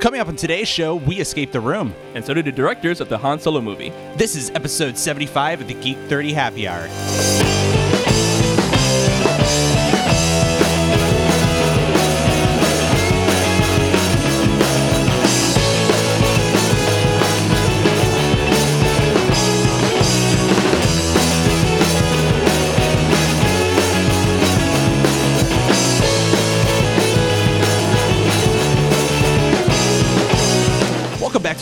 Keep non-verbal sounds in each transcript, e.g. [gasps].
Coming up on today's show, we escape the room. And so did the directors of the Han Solo movie. This is episode 75 of the Geek 30 Happy Hour.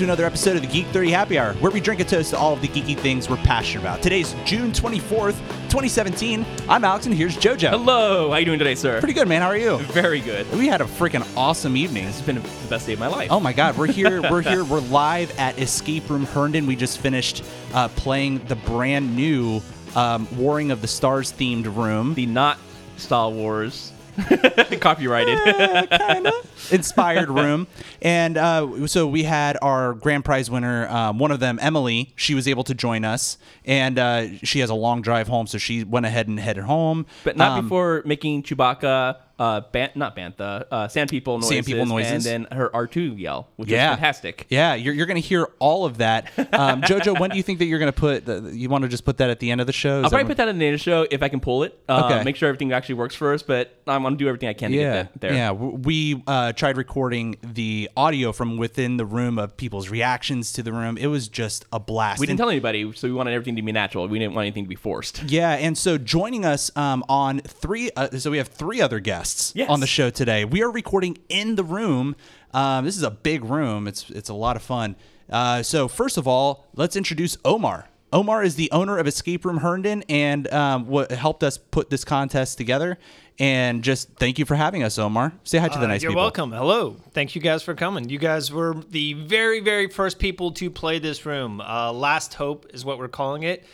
Another episode of the Geek 30 Happy Hour, where we drink a toast to all of the geeky things we're passionate about. Today's June 24th, 2017. I'm Alex, and here's JoJo. Hello, how you doing today, sir? Pretty good, man. How are you? Very good. We had a freaking awesome evening. This has been the best day of my life. Oh my God, we're here. [laughs] We're here. We're live at Escape Room Herndon. We just finished uh, playing the brand new um, Warring of the Stars themed room. the not Star Wars [laughs] copyrighted. [laughs] inspired room. And uh, so we had our grand prize winner, um, one of them, Emily. She was able to join us, and uh, she has a long drive home, so she went ahead and headed home. but not Um, before making Chewbacca, uh, ban- not Bantha, uh, Sand People noises. Sand people noises. And then her R2 yell, which Yeah, was fantastic. Yeah, you're, you're going to hear all of that. Um, [laughs] Jojo, when do you think that you're going to put? The, you want to just put that at the end of the show? Is I'll probably put that in the end of the show if I can pull it. Uh, Okay. Make sure everything actually works first, but I'm going to do everything I can to yeah, get that there. yeah. We uh, tried recording the audio from within the room of people's reactions to the room. It was just a blast. We didn't And- tell anybody, so we wanted everything to be natural. We didn't want anything to be forced. Yeah, and so joining us um, on three, uh, so we have three other guests Yes. on the show today. We are recording in the room. Um, this is a big room. It's it's a lot of fun. Uh, so first of all, let's introduce Omar. Omar is the owner of Escape Room Herndon and um, what helped us put this contest together. And just thank you for having us, Omar. Say hi to the Uh, nice You're people. welcome. Hello. Thank you guys for coming. You guys were the very, very first people to play this room. Uh, Last Hope is what we're calling it.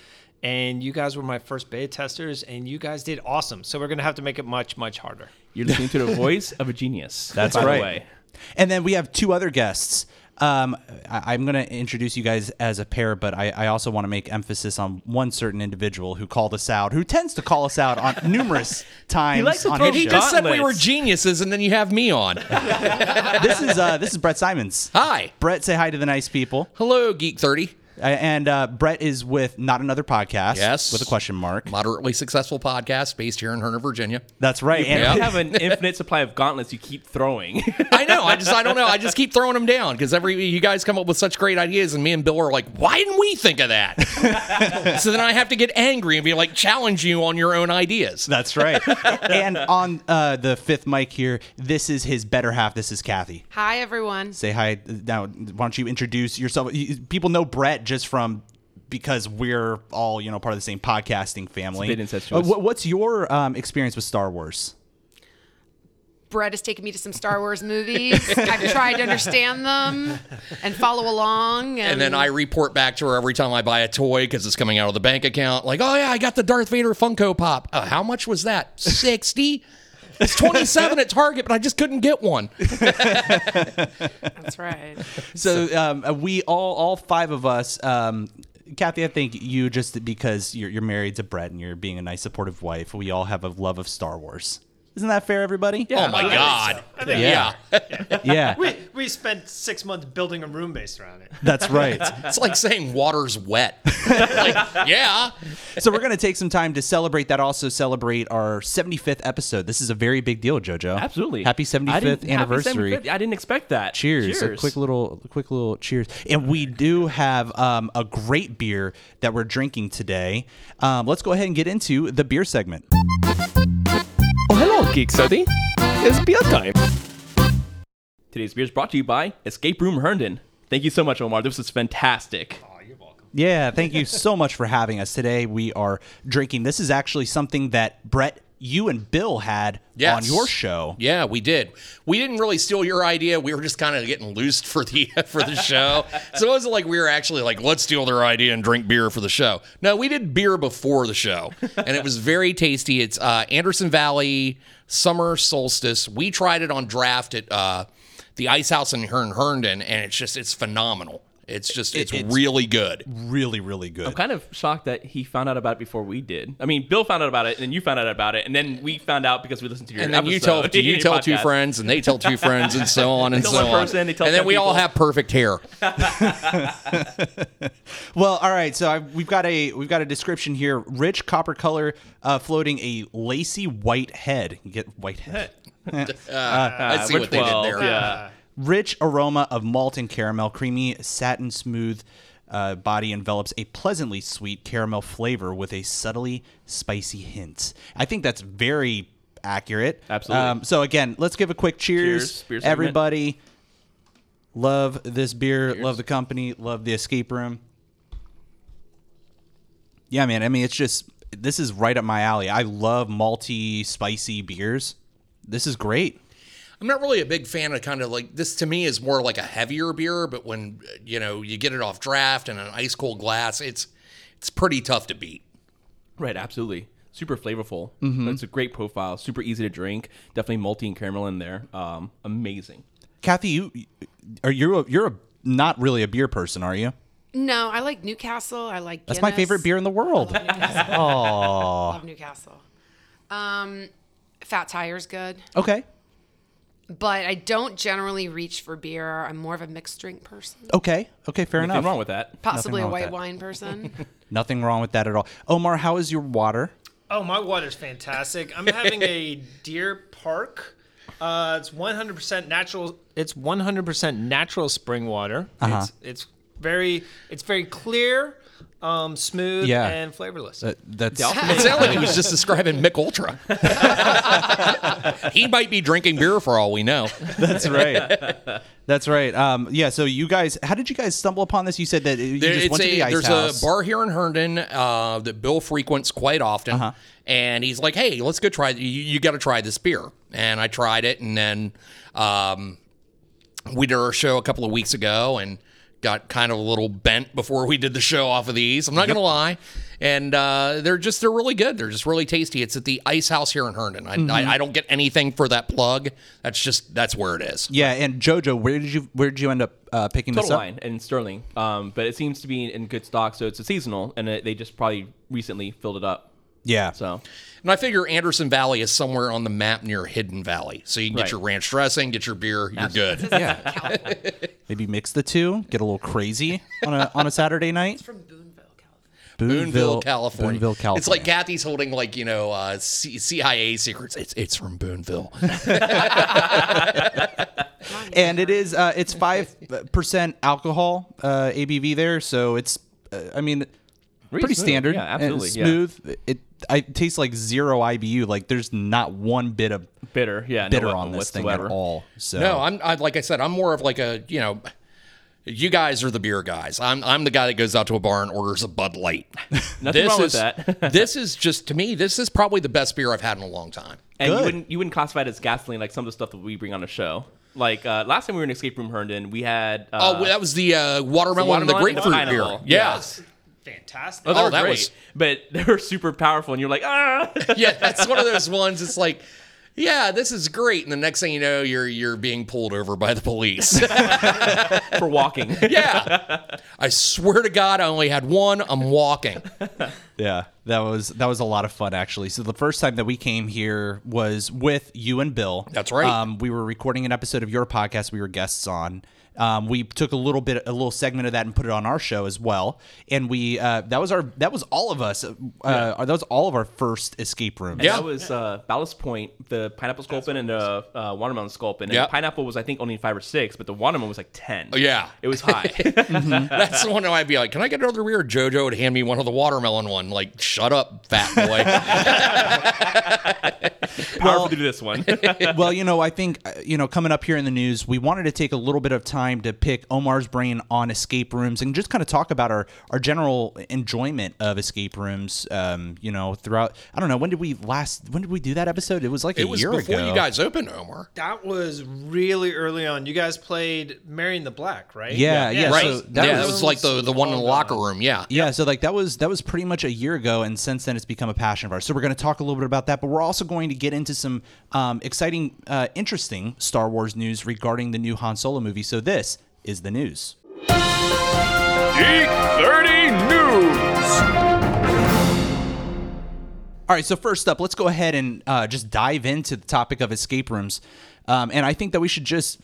And you guys were my first beta testers, and you guys did awesome. So we're going to have to make it much, much harder. You're listening to the [laughs] voice of a genius. That's by right. The way. And then we have two other guests. Um, I, I'm going to introduce you guys as a pair, but I, I also want to make emphasis on one certain individual who called us out, who tends to call us out on [laughs] numerous times He likes to throw his He show. He just said we were geniuses, and then you have me on. [laughs] this is uh, this is Brett Simons. Hi. Brett, say hi to the nice people. Hello, Geek 30. Uh, and uh, Brett is with not another podcast. Yes. with a question mark. Moderately successful podcast based here in Herndon, Virginia. That's right. And You have an infinite supply of gauntlets you keep throwing. [laughs] I know. I just, I don't know. I just keep throwing them down because every you guys come up with such great ideas, and me and Bill are like, why didn't we think of that? [laughs] so then I have to get angry and be like, challenge you on your own ideas. That's right. [laughs] and on uh, the fifth mic here, this is his better half. This is Kathy. Hi, everyone. say hi now why don't you introduce yourself people know brett just from because we're all you know part of the same podcasting family It's a bit. Uh, what- what's your um, experience with star wars Brett has taken me to some Star Wars movies. I've tried to understand them and follow along. And, And then I report back to her every time I buy a toy because it's coming out of the bank account. Like, oh yeah, I got the Darth Vader Funko Pop. Uh, how much was that? [laughs] Sixty. It's twenty-seven at Target, but I just couldn't get one. That's right. so um, we all all five of us um, Kathy, I think you just because you're, you're married to Brett and you're being a nice supportive wife, we all have a love of Star Wars. Isn't that fair, everybody? oh my god. I think Yeah. Yeah, we, we spent six months building a room based around it. that's right. [laughs] It's like saying water's wet. [laughs] like, yeah. so we're gonna take some time to celebrate that. Also celebrate our 75th episode. This is a very big deal, JoJo. Absolutely. Happy 75th didn't- happy anniversary. 75th. I didn't expect that. Cheers. A quick little quick little cheers. And we do have um, a great beer that we're drinking today. Um, let's go ahead and get into the beer segment. Oh, hello, Geek 30. It's beer time. Today's beer is brought to you by Escape Room Herndon. Thank you so much, Omar. This was fantastic. Oh, yeah, thank you so much for having us today. We are drinking. This is actually something that Brett, you and Bill had Yes. on your show. Yeah, we did. We didn't really steal your idea. We were just kind of getting loosed for the [laughs] for the show. so it wasn't like we were actually like, let's steal their idea and drink beer for the show. No, we did beer before the show, [laughs] and it was very tasty. It's uh, Anderson Valley Summer Solstice. We tried it on draft at uh, the Ice House in Hern Herndon, and it's just it's phenomenal. It's just it's, it's- really good. Really, really good. I'm kind of shocked that he found out about it before we did. I mean, Bill found out about it, and then you found out about it, and then we found out because we listened to your And then you tell episode, [laughs] you your tell two friends, and they tell two friends, and so on and [laughs] so on. person, they tell and then 10 we all have perfect hair. [laughs] Well, all right. So I, we've got a we've got a description here: rich copper color, uh, floating a lacy white head. You get white head. I see Uh, we're what they did there. Yeah. Rich aroma of malt and caramel, creamy satin smooth uh, body envelops a pleasantly sweet caramel flavor with a subtly spicy hint. I think that's very accurate. Um, Absolutely. so again, let's give a quick cheers, Cheers. Beer segment. everybody. Love this beer. Love the company. Love the escape room. Yeah, man. I mean, it's just this is right up my alley. I love malty, spicy beers. This is great. I'm not really a big fan of kind of like this. To me, is more like a heavier beer. But when you know you get it off draft in an ice cold glass, it's it's pretty tough to beat. Right, absolutely. Super flavorful. Mm-hmm. It's a great profile. Super easy to drink. Definitely malty and caramel in there. Um, amazing. Kathy, you are you're a, you're a, not really a beer person, are you? No, I like Newcastle. I like. That's my favorite beer in the world. Newcastle. [laughs] Oh, love Newcastle. Um, Fat Tire's good, okay, but I don't generally reach for beer. I'm more of a mixed drink person, okay, okay. Fair enough. Nothing enough. wrong with that. possibly a wrong with white that. wine person. [laughs] [laughs] Nothing wrong with that at all. Omar, how is your water? Oh, my water's fantastic. I'm having a [laughs] Deer Park. Uh, it's 100% natural. It's 100% natural spring water. Uh-huh. It's it's very it's very clear, um, smooth, Yeah. and flavorless. That, that's It sounded [laughs] like he was just describing Mich Ultra. [laughs] he might be drinking beer for all we know. [laughs] that's right. That's right. Um, yeah. So you guys, how did you guys stumble upon this? You said that you There- just it's went to the ice there's house. a bar here in Herndon uh, that Bill frequents quite often, Uh-huh. and he's like, "Hey, let's go try. You, you got to try this beer." And I tried it, and then um, we did our show a couple of weeks ago, and got kind of a little bent before we did the show off of these. I'm not gonna lie, and uh, they're just they're really good. They're just really tasty. It's at the Ice House here in Herndon. I, Mm-hmm. I, I don't get anything for that plug. That's just that's where it is. Yeah. And Jojo, where did you where did you end up uh, picking this Total up? Wine and Sterling. Um, but it seems to be in good stock, so it's a seasonal, and it, they just probably recently filled it up. Yeah. So And I figure Anderson Valley is somewhere on the map near Hidden Valley. So you can get Right. your ranch dressing, get your beer, you're good. Yeah. [laughs] California. Maybe mix the two. Get a little crazy on a on a Saturday [laughs] night. It's from Boonville, California. Boonville, California. Boonville, California. It's like Kathy's holding like, you know, uh, C- CIA secrets. It's it's from Boonville. [laughs] [laughs] and it is uh, it's five percent alcohol uh, ABV there, so it's uh, I mean pretty smooth. standard, Yeah, and absolutely, yeah. smooth. It I it tastes like zero IBU. Like there's not one bit of bitter, yeah, bitter no on this thing whatsoever. at all. So No, I'm I, like I said, I'm more of like a, you know, you guys are the beer guys. I'm I'm the guy that goes out to a bar and orders a Bud Light. [laughs] Nothing wrong with that. [laughs] this is just to me, this is probably the best beer I've had in a long time. And Good. you wouldn't you wouldn't classify it as gasoline like some of the stuff that we bring on the show. Like uh, last time we were in Escape Room Herndon, we had uh, Oh, that was the uh, watermelon, and the watermelon and the grapefruit beer. Yeah. Yes. Fantastic. Oh, they Oh, that great, was- but [laughs] they were super powerful, and you're like, ah. yeah, that's one of those ones. It's like, yeah, this is great, and the next thing you know, you're you're being pulled over by the police. [laughs] [laughs] for walking. yeah, I swear to God, I only had one. I'm walking. [laughs] Yeah, that was that was a lot of fun actually. So the first time that we came here was with you and Bill. That's right. Um, we were recording an episode of your podcast. We were guests on. Um, we took a little bit, a little segment of that, and put it on our show as well. And we uh, that was our that was all of us. Uh, That was all of our first escape rooms. Yeah. That was uh, Ballast Point, the pineapple sculpin and the uh, watermelon sculpin. And Yep. the pineapple was I think only five or six, but the watermelon was like ten. Oh, yeah. it was high. [laughs] That's the one I'd be like, can I get another beer? JoJo would hand me one of the watermelon one. Like, shut up, fat boy. [laughs] [laughs] Powerful to do this one. [laughs] [laughs] well, you know, I think uh, you know, coming up here in the news, we wanted to take a little bit of time to pick Omar's brain on escape rooms and just kind of talk about our our general enjoyment of escape rooms. Um, you know, throughout. I don't know when did we last? When did we do that episode? It was like it a was year before ago. you guys opened, Omar. That was really early on. You guys played Marrying the Black, right? Yeah, yeah. Right. So that yeah, was- that was like the, the one in the locker room. Yeah. Yeah, so like that was that was pretty much a year ago, and since then it's become a passion of ours. So we're going to talk a little bit about that, but we're also going to get into some um, exciting, uh, interesting Star Wars news regarding the new Han Solo movie. So this is the news. Geek 30 News. All right, so first up, let's go ahead and uh, just dive into the topic of escape rooms, um, and I think that we should just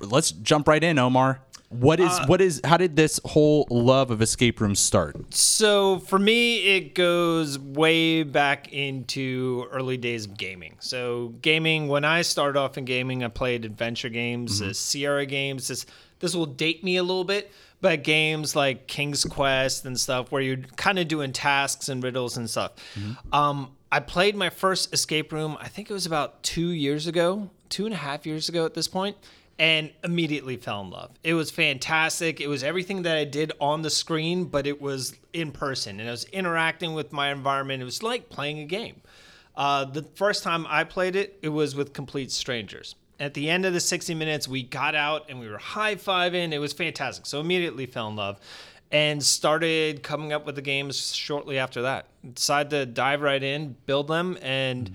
let's jump right in, Omar. What is what is how did this whole love of escape rooms start? So for me, it goes way back into early days of gaming. So gaming, when I started off in gaming, I played adventure games, uh, Sierra games. This this will date me a little bit, but games like King's Quest and stuff, where you're kind of doing tasks and riddles and stuff. Um, I played my first escape room. I think it was about two years ago, two and a half years ago at this point and immediately fell in love. It was fantastic. It was everything that I did on the screen, but it was in person and I was interacting with my environment. It was like playing a game. Uh, the first time I played it, it was with complete strangers. At the end of the 60 minutes, we got out and we were high fiving. It was fantastic. So immediately fell in love and started coming up with the games shortly after that. Decided to dive right in, build them, and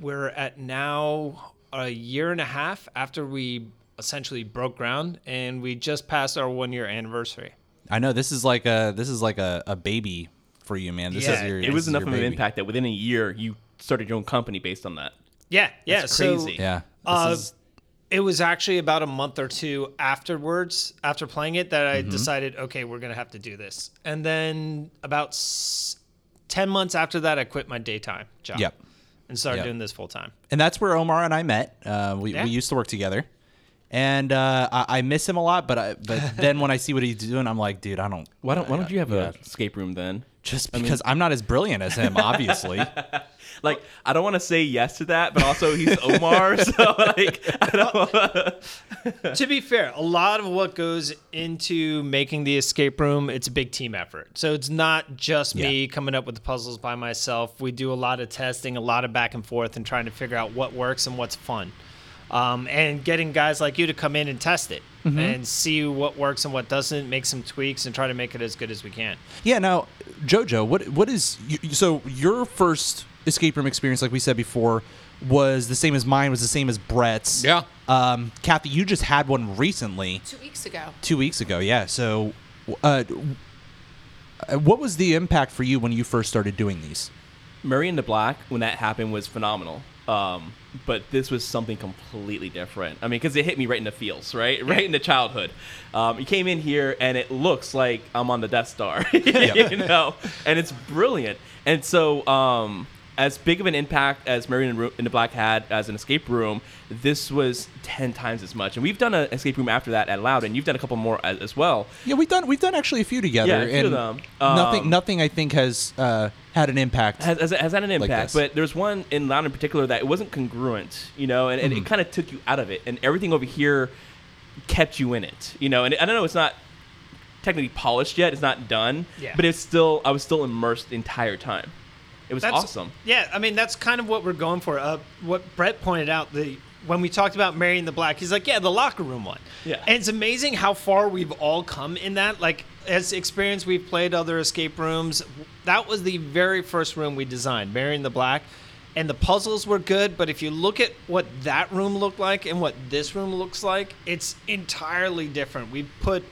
we're at now a year and a half after we essentially broke ground, and we just passed our one year anniversary. I know this is like a this is like a, a baby for you, man. This Yeah, is your It was enough of an impact that within a year you started your own company based on that. Yeah, yeah, That's so crazy. Yeah, this Uh, is it was actually about a month or two afterwards, after playing it, that Mm-hmm. I decided, okay, we're gonna have to do this. And then about s- ten months after that, I quit my daytime job. Yep. And started Yep. doing this full time. and that's where Omar and I met. Uh, we, Yeah. we used to work together, and uh, I, I miss him a lot. But I, but [laughs] then when I see what he's doing, I'm like, dude, I don't. Why don't Why don't you have Yeah. a escape room then? Just because I'm not as brilliant as him, obviously. [laughs] Like I don't want to say yes to that, but also he's Omar, [laughs] so like I don't. to be fair, a lot of what goes into making the escape room, it's a big team effort. So it's not just me coming up with the puzzles by myself. We do a lot of testing, a lot of back and forth, and trying to figure out what works and what's fun. Um, and getting guys like you to come in and test it and see what works and what doesn't, make some tweaks, and try to make it as good as we can. Yeah. Now, Jojo, what what is you, so your first escape room experience? Like we said before, was the same as mine. Was the same as Brett's. Yeah. Um, Kathy, you just had one recently, Two weeks ago. two weeks ago. Yeah. So, uh, uh, what was the impact for you when you first started doing these? Murray in the Black, when that happened, was phenomenal. Um, but this was something completely different. I mean, because it hit me right in the feels, right, [laughs] right in the childhood. Um, you came in here and it looks like I'm on the Death Star, [laughs] you know, and it's brilliant. And so, um, as big of an impact as Marion in the, Ro- in the Black had as an escape room, this was ten times as much. And we've done an escape room after that at Loud, and you've done a couple more as, as well. Yeah, we've done we've done actually a few together. Yeah, a few and of them. nothing Um, nothing I think has uh, had an impact. has, has, has had an impact, this. but there's one in Loud in particular that it wasn't congruent, you know, and, and Mm-hmm. it kind of took you out of it, and everything over here kept you in it, you know. And I don't know, it's not technically polished yet, it's not done, Yeah. but it's still, I was still immersed the entire time. It was That's awesome. Yeah, I mean that's kind of what we're going for. Uh, what Brett pointed out the when we talked about Marrying the Black, he's like, yeah, the locker room one. Yeah. and it's amazing how far we've all come in that. Like as experience, we've played other escape rooms. That was the very first room we designed, Marrying the Black. And the puzzles were good, but if you look at what that room looked like and what this room looks like, it's entirely different. We put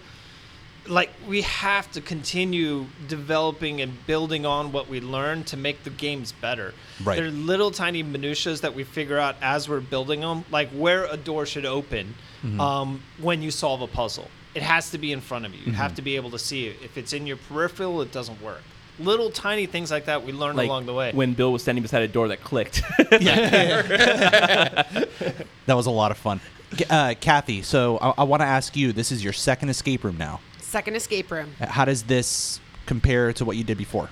like we have to continue developing and building on what we learn to make the games better. Right. There are little tiny minutiae that we figure out as we're building them, like where a door should open Mm-hmm. um, when you solve a puzzle. It has to be in front of you. You Mm-hmm. have to be able to see it. If it's in your peripheral, it doesn't work. Little tiny things like that we learn Like along the way. when Bill was standing beside a door that clicked. [laughs] [laughs] That was a lot of fun. Uh, Kathy, so I, I want to ask you. This is your second escape room now. Second escape room. How does this compare to what you did before?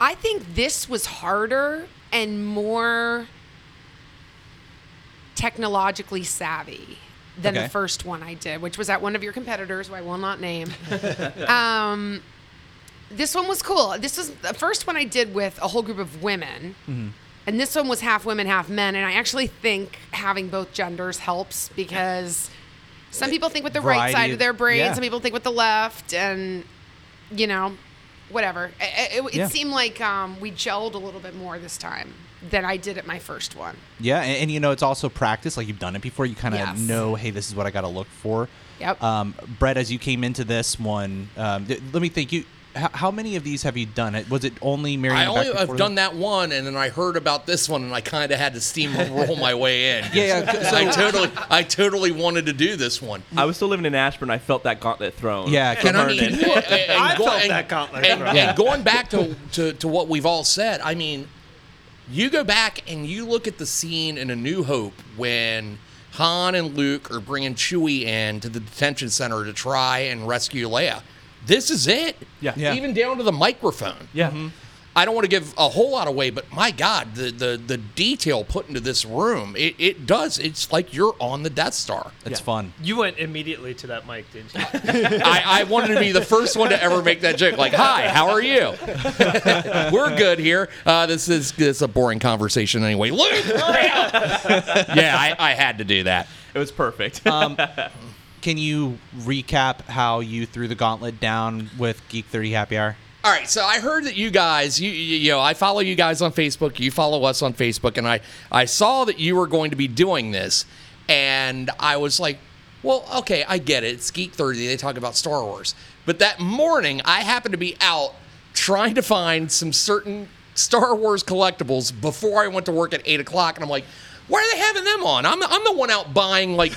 I think this was harder and more technologically savvy than Okay. the first one I did, which was at one of your competitors, who I will not name. [laughs] um, this one was cool. This was the first one I did with a whole group of women. And this one was half women, half men. And I actually think having both genders helps because some people think with the right side of- their brain, yeah. some people think with the left. And, you know, whatever. It, it, it Yeah. seemed like um, we gelled a little bit more this time than I did at my first one. Yeah, and, and you know it's also practice. Like you've done it before. You kind of Yes. know, hey, this is what I got to look for. Yep. Um, Brett, as you came into this one, um, th- let me think. You, how, how many of these have you done? It was it only Marion? I only Beck have done that one, and then I heard about this one, and I kind of had to steamroll my way in. [laughs] Yeah, yeah, so- I totally, I totally wanted to do this one. I was still living in Ashburn. I felt that gauntlet thrown. Yeah, from And I mean, Herndon. [laughs] and- and I go- felt and- that gauntlet And, thrown. and going back to, to, to what we've all said, I mean, you go back and you look at the scene in A New Hope when Han and Luke are bringing Chewie in to the detention center to try and rescue Leia. This is it. Yeah. Yeah. Even down to the microphone. yeah. I don't want to give a whole lot away, but my God, the the, the detail put into this room, it, it does. It's like you're on the Death Star. It's Yeah. fun. You went immediately to that mic, didn't you? [laughs] [laughs] I, I wanted to be the first one to ever make that joke. Like, hi, how are you? [laughs] We're good here. Uh, this is this is a boring conversation anyway. Luke, hurry up! yeah, I, I had to do that. It was perfect. Um, Can you recap how you threw the gauntlet down with Geek 30 Happy Hour? All right, so I heard that you guys, you, you you know, I follow you guys on Facebook. You follow us on Facebook, and I I saw that you were going to be doing this, and I was like, well, okay, I get it. It's Geek Thursday. They talk about Star Wars, but that morning I happened to be out trying to find some certain Star Wars collectibles before I went to work at eight o'clock, and I'm like. Why are they having them on? I'm, I'm the one out buying like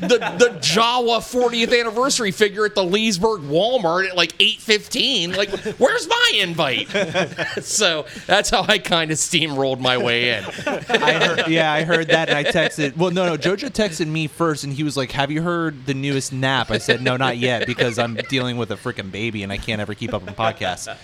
the the Jawa 40th anniversary figure at the Leesburg Walmart at like 8:15. Like, where's my invite? so that's how I kind of steamrolled my way in. I heard, yeah, I heard that, and I texted. Well, no, no, Jojo texted me first, and he was like, "Have you heard the newest nap?" I said, "No, not yet, because I'm dealing with a freaking baby, and I can't ever keep up on podcasts."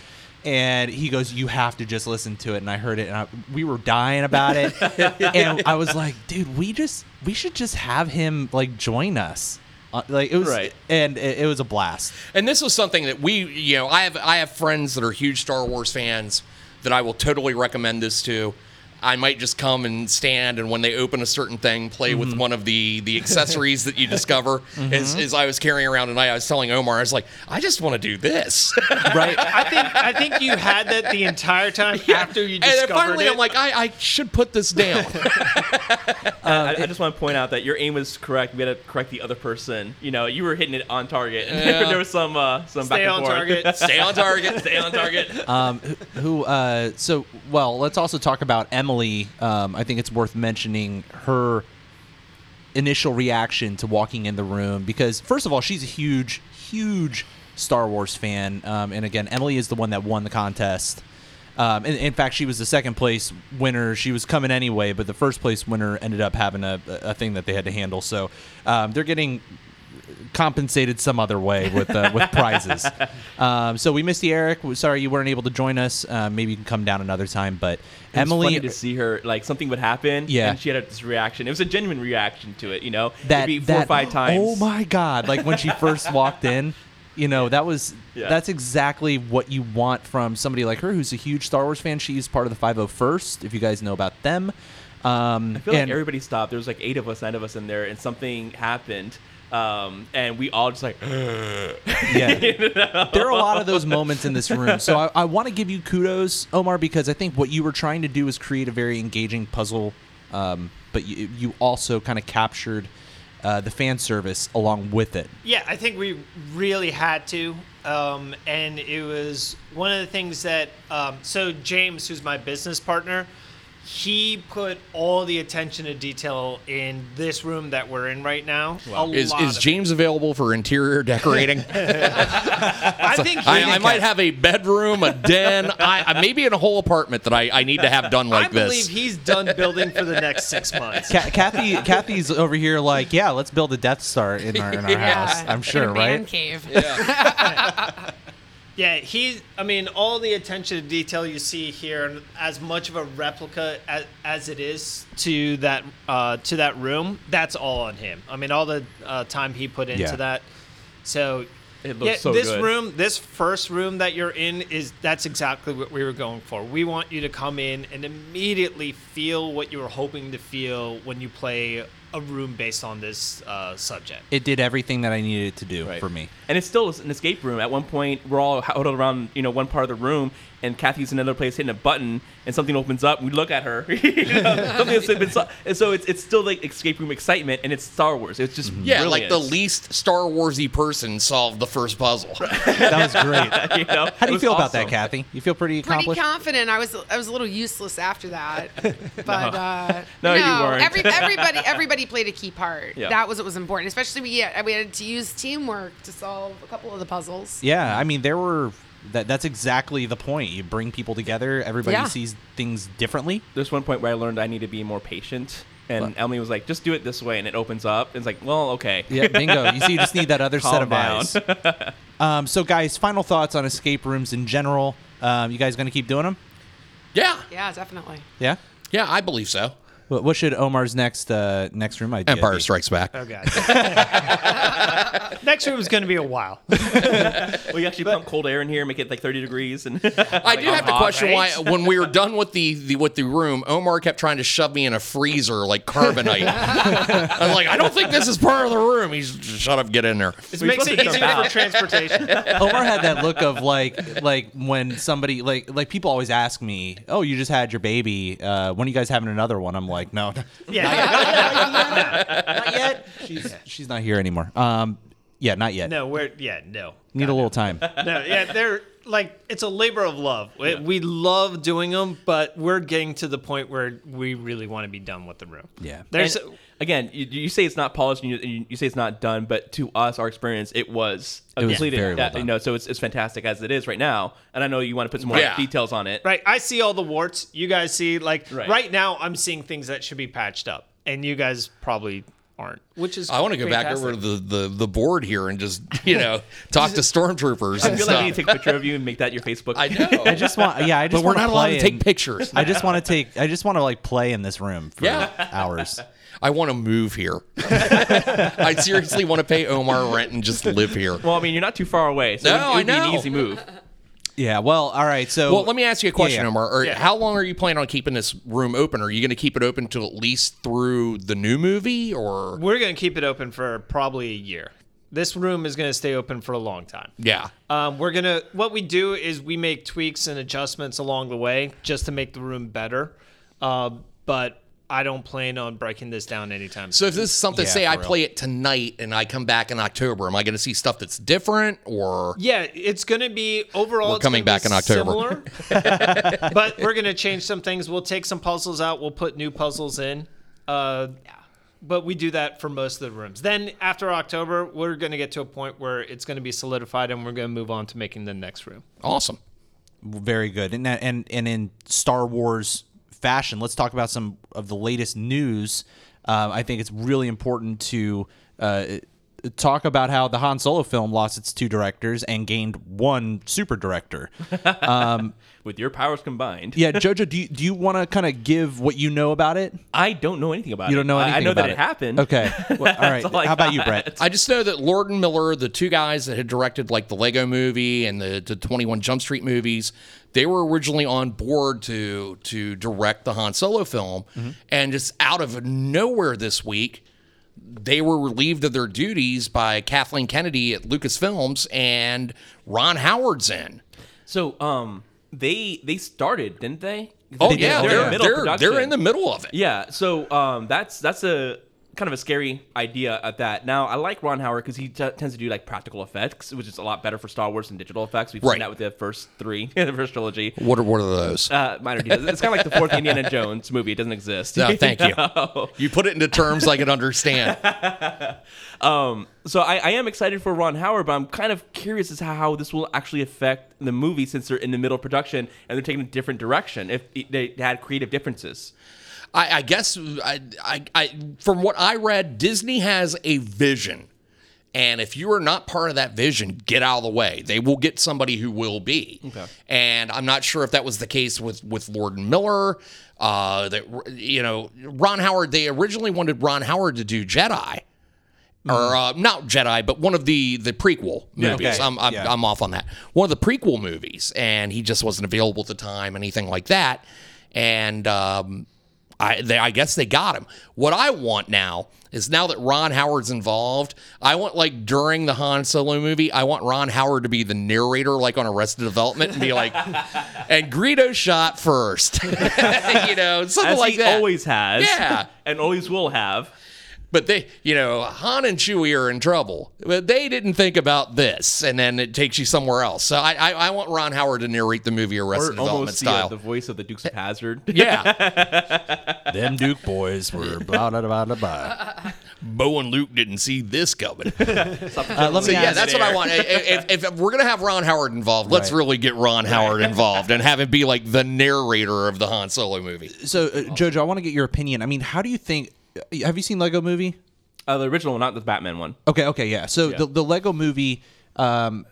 And he goes, "You have to just listen to it." And I heard it, and I, we were dying about it. [laughs] and I was like, "Dude, we just we should just have him like join us." Uh, like it was, Right. and it, it was a blast. And this was something that we, you know, I have I have friends that are huge Star Wars fans that I will totally recommend this to. I might just come and stand, and when they open a certain thing, play with one of the the [laughs] accessories that you discover. As, as I was carrying around tonight, I was telling Omar, I was like, I just want to do this. [laughs] Right? I think I think you had that the entire time after you and discovered then finally, it. I'm like, I, I should put this down. [laughs] I, I just want to point out that your aim was correct. We had to correct the other person. You know, you were hitting it on target. Yeah. there was some uh, some Stay back and on forth. target. Stay on target. Stay on target. um, who- who uh, so well let's also talk about emily um, i think it's worth mentioning her initial reaction to walking in the room because first of all she's a huge huge star wars fan. Um, and again emily is the one that won the contest. Um, in, in fact she was the second place winner. She was coming anyway but the first place winner ended up having a, a thing that they had to handle. So um, they're getting compensated some other way with uh, with prizes. [laughs] Um, so we missed you, Eric. Sorry you weren't able to join us. Uh, maybe you can come down another time. But It Emily, to see her like something would happen, Yeah. and she had this reaction. It was a genuine reaction to it, you know. that Maybe four that or five times. Oh my god! Like when she first walked in, you know that was Yeah. that's exactly what you want from somebody like her who's a huge Star Wars fan. She's part of the 501st. If you guys know about them. Um, I feel like everybody stopped. There was like eight of us, nine of us in there, and something happened. Um, and we all just like, [gasps] Yeah. [laughs] There are a lot of those moments in this room. [laughs] So I, I want to give you kudos, Omar, because I think what you were trying to do is create a very engaging puzzle, um, but you, you also kind of captured uh, the fan service along with it. Yeah, I think we really had to. Um, and it was one of the things that, um, so James, who's my business partner, he put all the attention to detail in this room that we're in right now. A Is, is of James available for interior [laughs] decorating? I think he, I, I might have a bedroom, a den, I, I- maybe in a whole apartment that I, I need to have done like this. I believe this. he's done building for the next six [laughs] months. Ca- Kathy, Kathy's over here like, yeah, let's build a Death Star in our, in our [laughs] house. I'm in sure, a man right? Cave. Yeah, he's. I mean, all the attention to detail you see here, and as much of a replica as, as it is to that uh, to that room, that's all on him. I mean, all the uh, time he put into Yeah. that. So, It looks yeah, so this good. room, this first room that you're in, is that's exactly what we were going for. We want you to come in and immediately feel what you were hoping to feel when you play a room based on this uh, subject. It did everything that I needed it to do Right. for me. And it's still an escape room. At one point, we're all huddled around, you know, one part of the room, and Kathy's in another place hitting a button, and something opens up. We look at her. [laughs] You know, [laughs] something that's been so, and so it's it's still like escape room excitement, and it's Star Wars. It's just Yeah, like the least Star Warsy person solved the first puzzle. [laughs] That was great. you know, How do you feel about that, Kathy? You feel pretty Pretty accomplished? confident. I was I was a little useless after that, but uh, No, you weren't. Every, everybody everybody played a key part. Yeah. That was what was important. Especially we yeah, we had to use teamwork to solve a couple of the puzzles. yeah, I mean there were that that's exactly the point. You bring people together, everybody Yeah. sees things differently. There's one point where I learned I need to be more patient, and Emily was like, "Just do it this way," and it opens up. And it's like, well, okay. Yeah, bingo. You see, you just need that other [laughs] set of down. eyes. [laughs] Um, so, guys, final thoughts on escape rooms in general. Um, you guys going to keep doing them? yeah, Yeah, definitely. Yeah. yeah, I believe so. What, what should Omar's next uh, next room idea? Empire be? Strikes Back. Oh god. [laughs] Next room is going to be a while. [laughs] We actually pump cold air in here, and make it like 30 degrees, and [laughs] I do have to question right? why, when we were done with the, the with the room, Omar kept trying to shove me in a freezer like carbonite. [laughs] I'm like, I don't think this is part of the room. He's shut up, get in there. This We're makes it to easier for transportation. Omar had that look of like like when somebody like like people always ask me, "Oh, you just had your baby. Uh, when are you guys having another one?" I'm like, "No, Yeah. not yet. She's she's not here anymore. Um, yeah, not yet. No, we're yeah, no. Need a little time. [laughs] No, yeah, they're like it's a labor of love. We, we love doing them, but we're getting to the point where we really want to be done with the room. Yeah. There's And, again, you, you say it's not polished, and you, you, you say it's not done, but to us, our experience, it was a It was completed. very well yeah. You know, so it's, it's fantastic as it is right now. And I know you want to put some more Yeah. details on it. right. I see all the warts. You guys see like Right. right, now I'm seeing things that should be patched up, and you guys probably aren't, which is I want to go back over to the, the, the board here and just, you know, [laughs] talk to stormtroopers I and feel like I need stuff. to take a picture of you and make that your Facebook. I know. [laughs] I just want yeah, I just but we're wanna not allowed play to take in- pictures. I just want to take. I just want to like play in this room for Yeah. hours. [laughs] I want to move here. I seriously want to pay Omar rent and just live here. well, I mean, you're not too far away, so No, it would, it would I be an easy move. Yeah. Well, all right. So Well, let me ask you a question, yeah. Omar. Or Yeah. How long are you planning on keeping this room open? Are you going to keep it open till at least through the new movie, or We're gonna keep it open for probably a year. This room is gonna stay open for a long time. yeah? Um, we're gonna what we do is we make tweaks and adjustments along the way just to make the room better. Uh, but I don't plan on breaking this down anytime. Soon. So if this is something, Yeah, say I real. play it tonight and I come back in October, am I going to see stuff that's different, or Yeah, it's gonna be overall. We're coming back be in October. similar, [laughs] but we're gonna change some things. We'll take some puzzles out. We'll put new puzzles in. Uh, But we do that for most of the rooms. Then after October, we're gonna get to a point where it's gonna be solidified, and we're gonna move on to making the next room. awesome? very good. And that- and and in Star Wars fashion, let's talk about some of the latest news. Um, I think it's really important to uh, talk about how the Han Solo film lost its two directors and gained one super director. [laughs] Um, With your powers combined, Yeah, Jojo, do you, do you want to kind of give what you know about it? I don't know anything about it. You don't know I- anything I know about that it, happened. Okay. [laughs] Well, all right. all I How about you, got. Brett? I just know that Lord and Miller, the two guys that had directed like the Lego movie and the, the 21 Jump Street movies, they were originally on board to to direct the Han Solo film. Mm-hmm. And just out of nowhere this week, they were relieved of their duties by Kathleen Kennedy at Lucasfilms and Ron Howard's in. So, um, they they started, didn't they? Oh They yeah, Oh, they're yeah. middle they're, they're in the middle of it. Yeah, so um, that's that's a kind of a scary idea at that. Now, I like Ron Howard because he t- tends to do like practical effects, which is a lot better for Star Wars than digital effects. We've Right. seen that with the first three, [laughs] the first trilogy. What are what are those? Uh, minor details. It's kind of like the fourth Indiana Jones movie. It doesn't exist. No, [laughs] thank you. know? You put it into terms I can understand. [laughs] So I, I am excited for Ron Howard, but I'm kind of curious as to how this will actually affect the movie since they're in the middle of production and they're taking a different direction. If they had creative differences. I, I guess I, I, I, from what I read, Disney has a vision. And if you are not part of that vision, get out of the way. They will get somebody who will be. Okay. And I'm not sure if that was the case with with Lord Miller. Uh, that you know, Ron Howard. They originally wanted Ron Howard to do Jedi, or uh, not Jedi, but one of the the prequel movies. okay. I'm I'm, Yeah. I'm off on that. One of the prequel movies, and he just wasn't available at the time, anything like that. And um, I, they, I guess they got him. What I want now, is now that Ron Howard's involved, I want like during the Han Solo movie, I want Ron Howard to be the narrator, like on Arrested Development, and be like, [laughs] "And Greedo shot first. [laughs] you know, something As like he that. always has. Yeah. and always will have. But they, you know, Han and Chewie are in trouble. But they didn't think about this, and then it takes you somewhere else. So I, I, I want Ron Howard to narrate the movie Arrested Or Development almost the, uh, style. the voice of the Dukes of Hazzard. [laughs] yeah, [laughs] Them Duke boys were blah blah blah blah. blah. Bo and Luke didn't see this coming. [laughs] Uh, let So me yeah, that's what I want. If, if, if we're gonna have Ron Howard involved, let's Right. really get Ron Howard involved and have him be like the narrator of the Han Solo movie. So, uh, Jojo, I want to get your opinion. I mean, how do you think? Have you seen Lego Movie? Uh, the original one, not the Batman one. Okay, okay, yeah. So the the Lego Movie, um,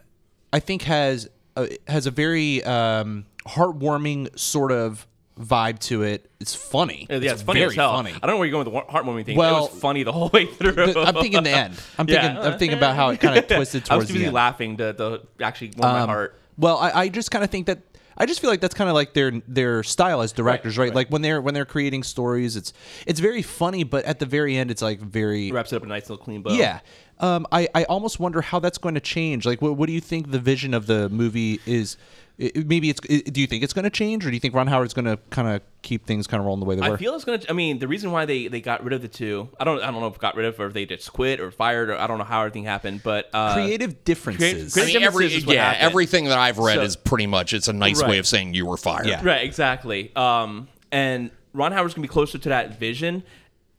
I think has a, has a very um, heartwarming sort of vibe to it. It's funny. Yeah, it's, funny very funny. I don't know where you're going with the heartwarming thing. Well, it was funny the whole way [laughs] through. The- I'm thinking the end. I'm [laughs] thinking. I'm thinking about how it kind of twisted I was towards too the busy end. laughing to, to actually warm my Um, heart. Well, I, I just kind of think that I just feel like that's kind of like their their style as directors, right, right. Like when they're when they're creating stories, it's it's very funny, but at the very end, it's like very Wraps it up in a nice little clean bow. yeah. Um, I I almost wonder how that's going to change. Like, what what do you think the vision of the movie is? i- maybe it's. i- Do you think it's going to change, or do you think Ron Howard's going to kind of keep things kind of rolling the way they were? I feel it's gonna. I mean, the reason why they, they got rid of the two, I don't I don't know if got rid of or if they just quit or fired or I don't know how everything happened, but uh, Creative differences. creative- I mean, every, differences is what yeah, happened. everything that I've read So- is pretty much it's a nice way of saying you were fired. Yeah. Right, exactly. Um, and Ron Howard's gonna be closer to that vision.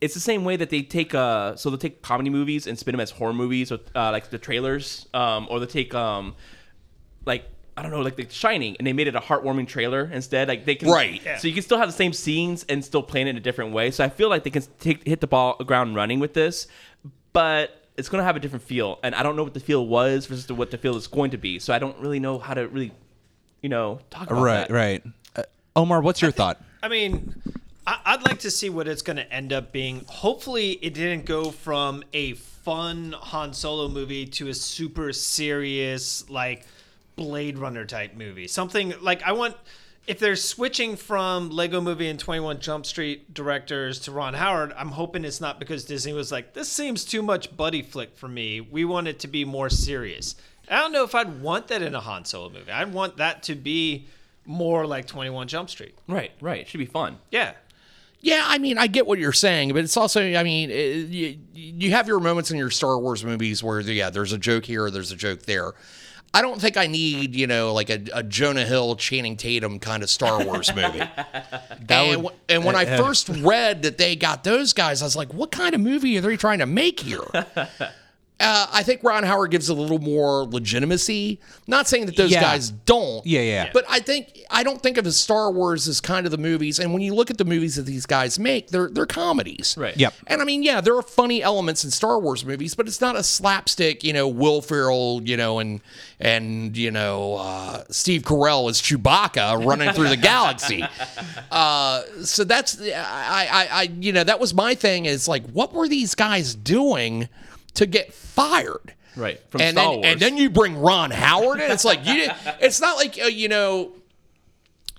It's the same way that they take uh, so they'll take comedy movies and spin them as horror movies, with, uh, like the trailers, um, or they take um, like I don't know, like The Shining, and they made it a heartwarming trailer instead. Like they can, Right. So you can still have the same scenes and still play it in a different way. So I feel like they can take hit the ball ground running with this, but it's gonna have a different feel, and I don't know what the feel was versus what the feel is going to be. So I don't really know how to really, you know, talk about right, that. right. Uh, Omar, what's your thought? I mean, I- I'd like to see what it's going to end up being. Hopefully, it didn't go from a fun Han Solo movie to a super serious, like Blade Runner type movie. Something like I want. If they're switching from Lego Movie and 21 Jump Street directors to Ron Howard, I'm hoping it's not because Disney was like, this seems too much buddy flick for me. We want it to be more serious. I don't know if I'd want that in a Han Solo movie. I'd want that to be more like 21 Jump Street. Right, right. It should be fun. Yeah. Yeah, I mean, I get what you're saying, but it's also, I mean, it, you, you have your moments in your Star Wars movies where, yeah, there's a joke here, there's a joke there. I don't think I need, you know, like a, a Jonah Hill, Channing Tatum kind of Star Wars movie. [laughs] and, would- and when I eh, eh. first read that they got those guys, I was like, what kind of movie are they trying to make here? [laughs] Uh, I think Ron Howard gives a little more legitimacy. Not saying that those Yeah. guys don't. Yeah, yeah. But I think I don't think of as Star Wars as kind of the movies. And when you look at the movies that these guys make, they're they're comedies. Right. Yep. And I mean, yeah, there are funny elements in Star Wars movies, but it's not a slapstick, you know, Will Ferrell, you know, and and you know, uh, Steve Carell as Chewbacca running through the galaxy. [laughs] Uh, so that's I, I I you know that was my thing is like, what were these guys doing to get fired? Right, from and Star then, Wars. And then you bring Ron Howard in. It's like you. did- [laughs] It's not like uh, you know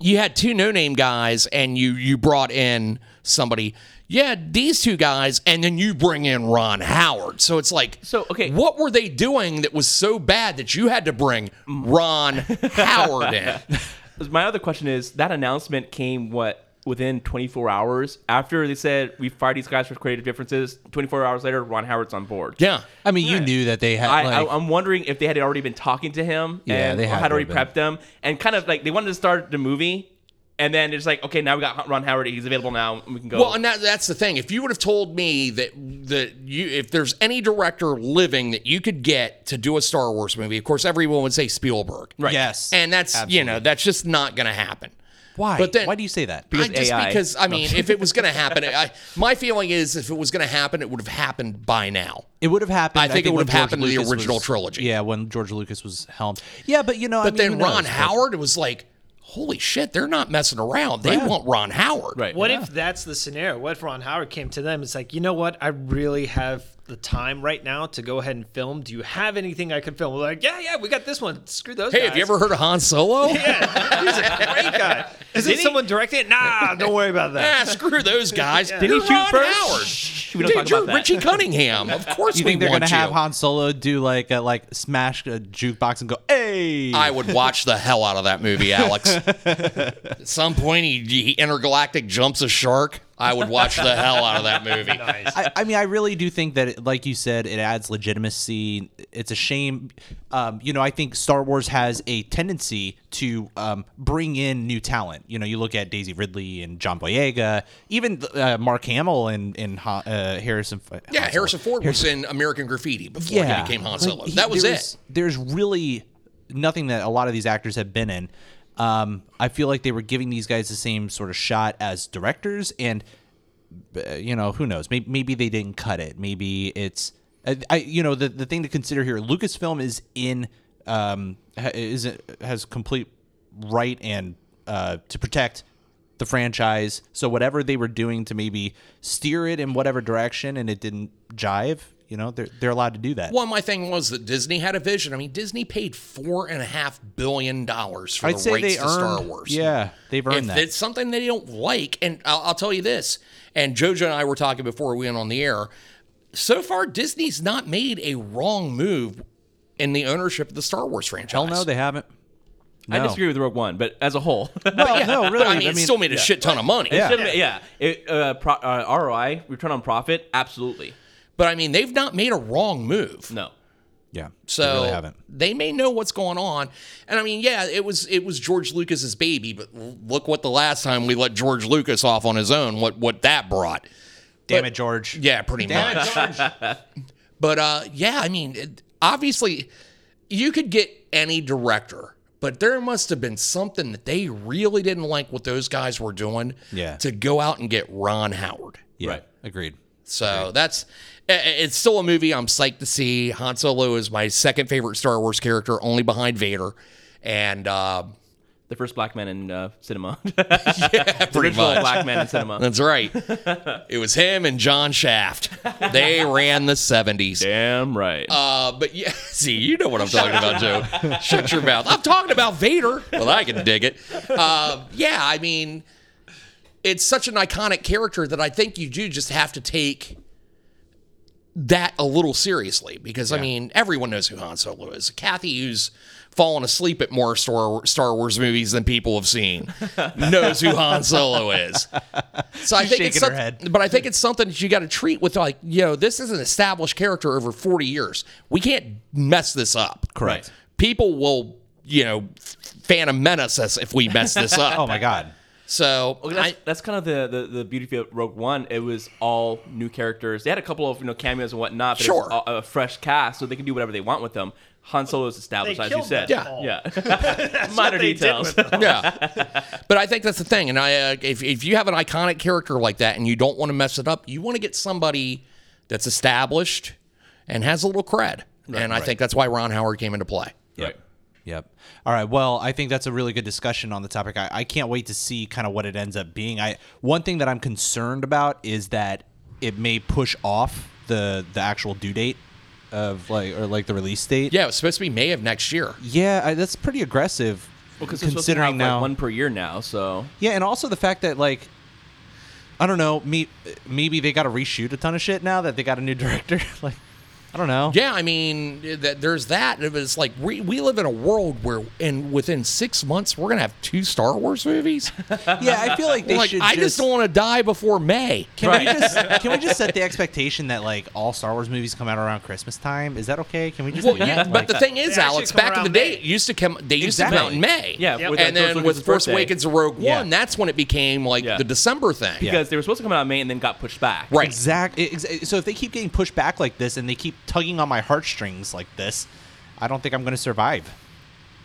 you had two no-name guys and you you brought in somebody yeah these two guys and then you bring in ron howard so it's like So, okay. what were they doing that was so bad that you had to bring ron [laughs] howard in [laughs] My other question is that announcement came what within 24 hours after they said we fired these guys for creative differences. 24 hours later, Ron Howard's on board. yeah I mean, you knew that they had. I, like, I, I'm wondering if they had already been talking to him Yeah, and they or had had to already have prepped them and kind of like they wanted to start the movie and then it's like okay now we got Ron Howard he's available now we can go. well and that, that's the thing if you would have told me that that you if there's any director living that you could get to do a star wars movie of course everyone would say spielberg Right. Yes. and that's you know that's just not gonna happen why? but then- why do you say that? Because I just AI. because I mean, if it was going to happen, I, my feeling is if it was going to happen, it would have happened by now. It would have happened. I think it would have George happened in the original was- trilogy. Yeah, when George Lucas was helmed. Yeah, but you know, I But mean, then who knows? Ron But- Howard was like, "Holy shit, they're not messing around. They want Ron Howard." right. What if that's the scenario? What if Ron Howard came to them? It's like, you know what? I really have the time right now to go ahead and film. Do you have anything I could film? We're like, yeah, yeah, we got this one. Screw those guys. Hey, guys. have you ever heard of Han Solo? [laughs] Yeah, he's a great guy. Is it Did he- someone directing it? Nah, don't worry about that. Ah, screw those guys. Did he You're shoot Ron first? Howard. We talk Dude, you're. Richie Cunningham. Of [laughs] course, You we think they're want gonna have you. Han Solo do like a, like smash a jukebox and go, "Hey"? I would watch the hell out of that movie, Alex. [laughs] At some point, he, he intergalactic jumps a shark. I would watch the hell out of that movie. [laughs] I, I mean, I really do think that, it, like you said, it adds legitimacy. It's a shame. Um, you know, I think Star Wars has a tendency to um, bring in new talent. You know, you look at Daisy Ridley and John Boyega, even uh, Mark Hamill and, and uh, Harrison. F- Yeah, Harrison Solo. Ford was in American Graffiti before he became Han like, Solo. he- that was there's- it. There's really nothing that a lot of these actors have been in. Um, I feel like they were giving these guys the same sort of shot as directors, and uh, you know, who knows? Maybe, maybe they didn't cut it. Maybe it's, I, I you know, the the thing to consider here. Lucasfilm is in, um, is has complete right and uh, to protect the franchise. So whatever they were doing to maybe steer it in whatever direction, and it didn't jive. You know, they're they're allowed to do that. Well, my thing was that Disney had a vision. I mean, Disney paid four and a half billion dollars for I'd the say rights they to earned. Star Wars. Yeah, they've earned if that. it's something they don't like, and I'll, I'll tell you this, and JoJo and I were talking before we went on the air. So far, Disney's not made a wrong move in the ownership of the Star Wars franchise. Hell no, they haven't. I disagree with Rogue One, but as a whole, [laughs] Well, no, really. But I mean, it still made a shit ton of money. Yeah. Should've been- yeah. It, uh, pro, uh, ROI, return on profit, absolutely. But I mean, they've not made a wrong move. No. yeah, So they really haven't. they may know what's going on. And I mean, yeah, it was it was George Lucas's baby, but look what the last time we let George Lucas off on his own, what what that brought. Damn But- it, George. Yeah, pretty much. It, [laughs] but uh, yeah, I mean, it, obviously, you could get any director, but there must have been something that they really didn't like what those guys were doing. Yeah. To go out and get Ron Howard. Yeah, Right. agreed. So that's i- i- it's still a movie I'm psyched to see. Han Solo is my second favorite Star Wars character, only behind Vader. And uh, The first black man in uh, cinema. [laughs] [laughs] yeah, pretty much. black man in cinema. That's right. it was him and John Shaft. They ran the 70s. Damn right. Uh, but yeah, [laughs] see, you know what I'm talking about, Joe. Shut your mouth. I'm talking about Vader. Well, I can dig it. Uh, yeah, I mean, it's such an iconic character that I think you do just have to take that a little seriously because I mean, everyone knows who Han Solo is. Kathy, who's fallen asleep at more Star Star Wars movies than people have seen, [laughs] knows who Han Solo is. [laughs] So I think it's shaking her head. but I think it's something that you got to treat with like, you know, this is an established character over 40 years. We can't mess this up. Correct. People will, you know, Phantom Menace us if we mess this [laughs] up. Oh my God. So Well, that's, I, that's kind of the, the, the beauty of Rogue One. It was all new characters. They had a couple of you know cameos and whatnot, but Sure. it was a, a fresh cast, so they can do whatever they want with them. Han Solo is established, They as you said. them Yeah. all. yeah. [laughs] [laughs] Minor details. yeah, but I think that's the thing. And I, uh, if if you have an iconic character like that and you don't want to mess it up, you want to get somebody that's established and has a little cred. and I think that's why Ron Howard came into play. Right. Yep. All right. Well, I think that's a really good discussion on the topic. I, I can't wait to see kind of what it ends up being. I one thing that I'm concerned about is that it may push off the the actual due date of like or like the release date. Yeah, it's supposed to be May of next year. Yeah, I, that's pretty aggressive. Well, because considering considering now now, like one per year now, so yeah, and also the fact that like, I don't know, me, maybe they got to reshoot a ton of shit now that they got a new [laughs] director. like, I don't know. Yeah, I mean, that there's that. It was like we, we live in a world where, in within six months, we're gonna have two Star Wars movies. [laughs] Yeah, I feel like they like, should. I just don't want to die before May. Can we just [laughs] can we just set the expectation that like all Star Wars movies come out around Christmas time? Is that okay? Can we just Well, do yeah, that? but Like- the thing is, They Alex, back in the day, May. it used to come. They used Exactly. to come out in May. Yeah, Yep. and then with Force birthday. Awakens and Rogue Yeah. One, that's when it became like Yeah. the December thing. because they were supposed to come out in May and then got pushed back. Right. Exact. ex- So if they keep getting pushed back like this and they keep tugging on my heartstrings like this, I don't think I'm going to survive.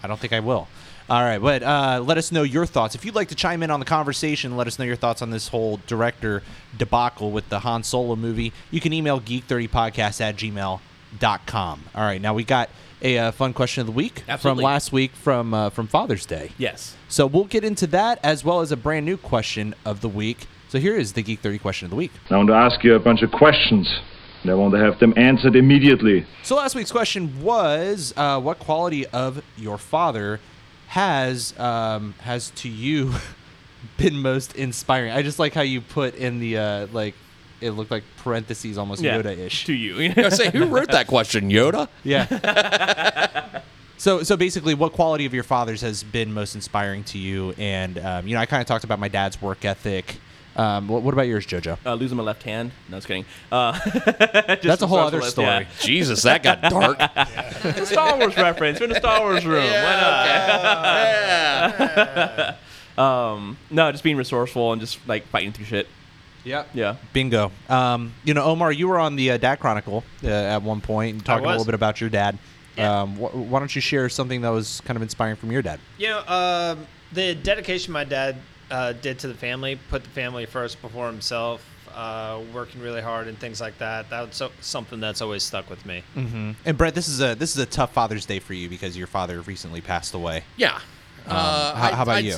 I don't think I will. All right, but uh, let us know your thoughts. If you'd like to chime in on the conversation, let us know your thoughts on this whole director debacle with the Han Solo movie. You can email geek30podcast at gmail.com. All right, now we got a uh, fun question of the week Absolutely. from last week from uh, from Father's Day. Yes. So we'll get into that as well as a brand new question of the week. So here is the Geek 30 question of the week. I want to ask you a bunch of questions, and I want to have them answered immediately. So last week's question was, uh, what quality of your father has um, has to you [laughs] been most inspiring? I just like how you put in the uh, like it looked like parentheses almost Yeah, Yoda-ish. to you. [laughs] I say, who wrote that question? Yoda? Yeah. [laughs] so so basically, what quality of your father's has been most inspiring to you? And um, you know, I kind of talked about my dad's work ethic. Um, what, what about yours, JoJo? uh, losing my left hand. No, just kidding. Uh, [laughs] That's a whole other list, story. yeah. [laughs] Jesus, that got dark. [laughs] It's a Star Wars reference. We're in the Star Wars room. Why yeah. not? Um, no, just being resourceful and just like fighting through shit. Yeah. Yeah. Bingo. Um, you know, Omar, you were on the uh, Dad Chronicle uh, at one point and talking a little bit about your dad. Yeah. Um, wh- why don't you share something that was kind of inspiring from your dad? You know, um, the dedication my dad uh, did to the family, put the family first before himself, uh, working really hard and things like that. That's so, something that's always stuck with me. Mm-hmm. And Brett, this is a this is a tough Father's Day for you because your father recently passed away. Yeah. Uh, how- how about I'd- you?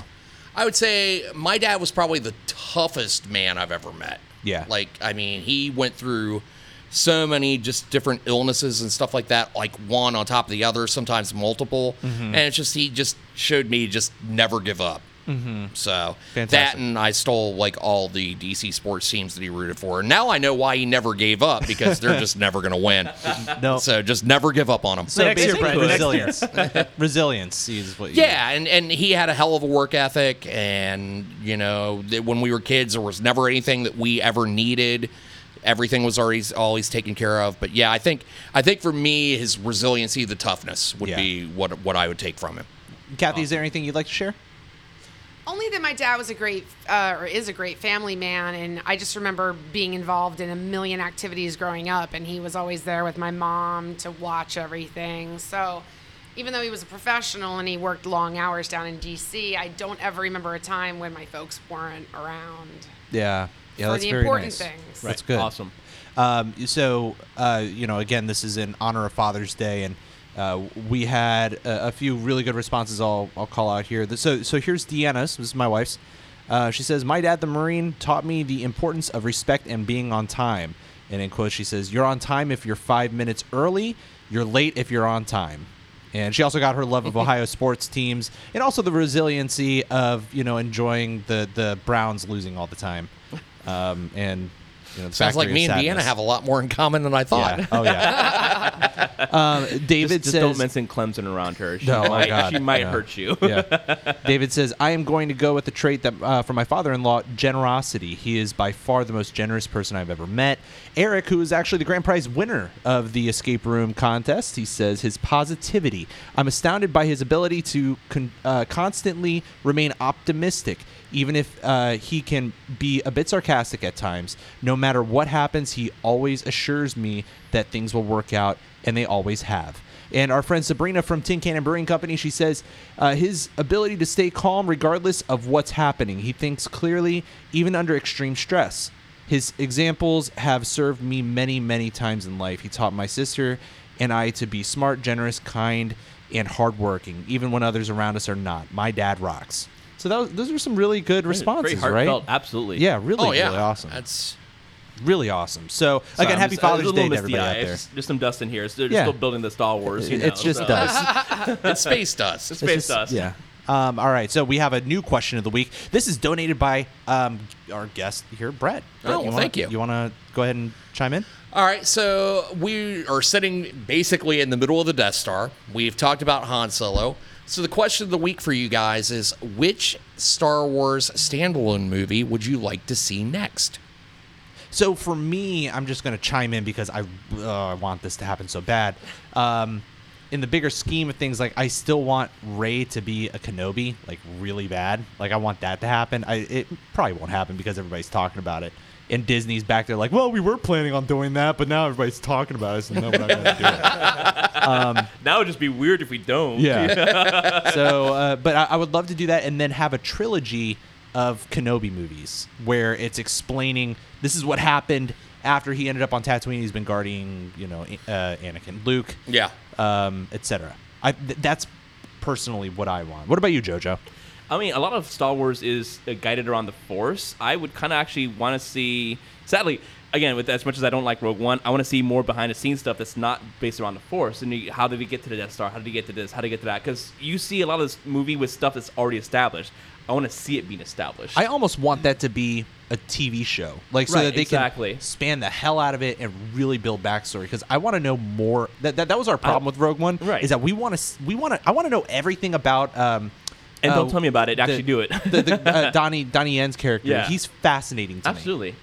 I would say my dad was probably the toughest man I've ever met. Yeah. Like, I mean, he went through so many just different illnesses and stuff like that, like one on top of the other, sometimes multiple. Mm-hmm. And it's just, he just showed me just never give up. Mm-hmm. So that and I stole like all the DC sports teams that he rooted for. And now I know why he never gave up because they're just never going to win. [laughs] No. So just never give up on them. So Next year, basically, Brett, resilience. [laughs] resilience is what. You Yeah, and, and he had a hell of a work ethic, and you know, when we were kids, there was never anything that we ever needed. Everything was always always taken care of. But yeah, I think I think for me, his resiliency, the toughness, would Yeah. be what what I would take from him. Kathy, is there anything you'd like to share? Only that my dad was a great, uh, or is a great family man, and I just remember being involved in a million activities growing up, and he was always there with my mom to watch everything. So, even though he was a professional and he worked long hours down in D.C., I don't ever remember a time when my folks weren't around. Yeah. Yeah, For that's the very important nice. things. That's good. Awesome. Um, so, uh, you know, again, this is in honor of Father's Day, and uh, we had a, a few really good responses. I'll I'll call out here. So, so here's Deanna's. This is my wife's. Uh, she says, "My dad, the Marine, taught me the importance of respect and being on time." And in quotes, she says, "You're on time if you're five minutes early. You're late if you're on time." And she also got her love of [laughs] Ohio sports teams, and also the resiliency of you know enjoying the the Browns losing all the time, [laughs] um, and you know the Sounds like me and Deanna have a lot more in common than I thought. Yeah. Oh yeah. [laughs] um, David Just, just says. don't mention Clemson around her. She No, oh, might, God, she might yeah. hurt you. yeah. [laughs] David says, I am going to go with the trait that uh, from my father-in-law, generosity. He is by far the most generous person I've ever met. Eric, who is actually the grand prize winner of the escape room contest, he says his positivity. I'm astounded by his ability to con- uh, constantly remain optimistic. Even if uh, he can be a bit sarcastic at times, no matter what happens, he always assures me that things will work out, and they always have. And our friend Sabrina from Tin Cannon Brewing Company, she says uh, his ability to stay calm regardless of what's happening. He thinks clearly, even under extreme stress. His examples have served me many, many times in life. He taught my sister and I to be smart, generous, kind, and hardworking, even when others around us are not. My dad rocks. So that was, those are some really good responses, Very right? heartfelt. Absolutely. Yeah, really, Oh yeah, really awesome. That's really awesome. So Sorry, again, I'm happy just- I was a Father's little Day to everybody misty-eyed. out there. It's Just some dust in here. So they're Yeah. still building the Star Wars. You know, It's just so- dust. [laughs] it's space dust. It's It's space just- dust. Yeah. Um, all right, so we have a new question of the week. This is donated by um, our guest here, Brett. Brett, Oh, well, wanna- thank you. You want to go ahead and chime in? All right, so we are sitting basically in the middle of the Death Star. We've talked about Han Solo. So the question of the week for you guys is which Star Wars standalone movie would you like to see next? So for me, I'm just going to chime in because I uh, want this to happen so bad. Um, in the bigger scheme of things, like I still want Rey to be a Kenobi, like really bad. Like I want that to happen. I it probably won't happen because everybody's talking about it. And Disney's back there like, well, we were planning on doing that, but now everybody's talking about it, so no, we're not going to do it. [laughs] That would just be weird if we don't. Yeah. [laughs] so, uh, but I, I would love to do that and then have a trilogy of Kenobi movies where it's explaining this is what happened after he ended up on Tatooine. He's been guarding, you know, uh, Anakin, Luke, Yeah. um, etc. I th- that's personally what I want. What about you, JoJo? I mean, a lot of Star Wars is uh, guided around the Force. I would kind of actually want to see. Sadly, again, with as much as I don't like Rogue One, I want to see more behind the scenes stuff that's not based around the Force. And you- how did he get to the Death Star? How did he get to this? How did he get to that? Because you see a lot of this movie with stuff that's already established. I want to see it being established. I almost want that to be a TV show, like so Right, that they exactly. can span the hell out of it and really build backstory. Because I want to know more. That, that that was our problem with Rogue One, Right. Is that we want to we want to I want to know everything about. Um, And uh, don't tell me about it, actually the- do it. the, the, uh, [laughs] Donnie Donnie Yen's character, Yeah. he's fascinating to me. Absolutely.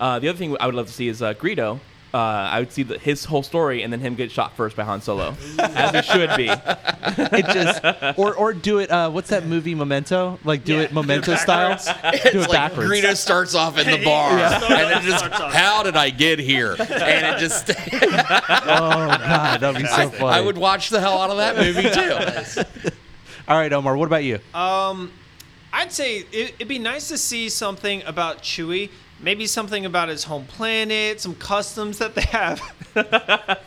Uh, the other thing I would love to see is uh, Greedo. Uh, I would see the, his whole story and then him get shot first by Han Solo, [laughs] as it should be. It just or or do it. Uh, what's that movie Memento? Like do Yeah, it Memento style. do it It's like backwards. Greedo starts off in the bar, and it just, how did I get here? [laughs] And it just, Oh god, that'd be so funny. I would watch the hell out of that movie too. All right, Omar. What about you? Um, I'd say it, it'd be nice to see something about Chewie. Maybe something about his home planet, some customs that they have. [laughs]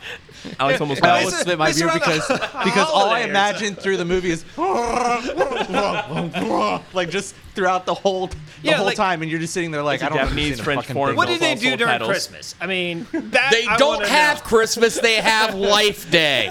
[laughs] Alex almost I got it's almost a- spit my it's beer because [laughs] because all I holidays. imagine through the movie is [laughs] like just throughout the whole the Yeah, whole like- time, and you're just sitting there like I don't Japanese, understand a French, fucking foreign thing. What did they do during titles. Christmas? I mean, that They I don't wanna have know. Christmas, they have Life Day.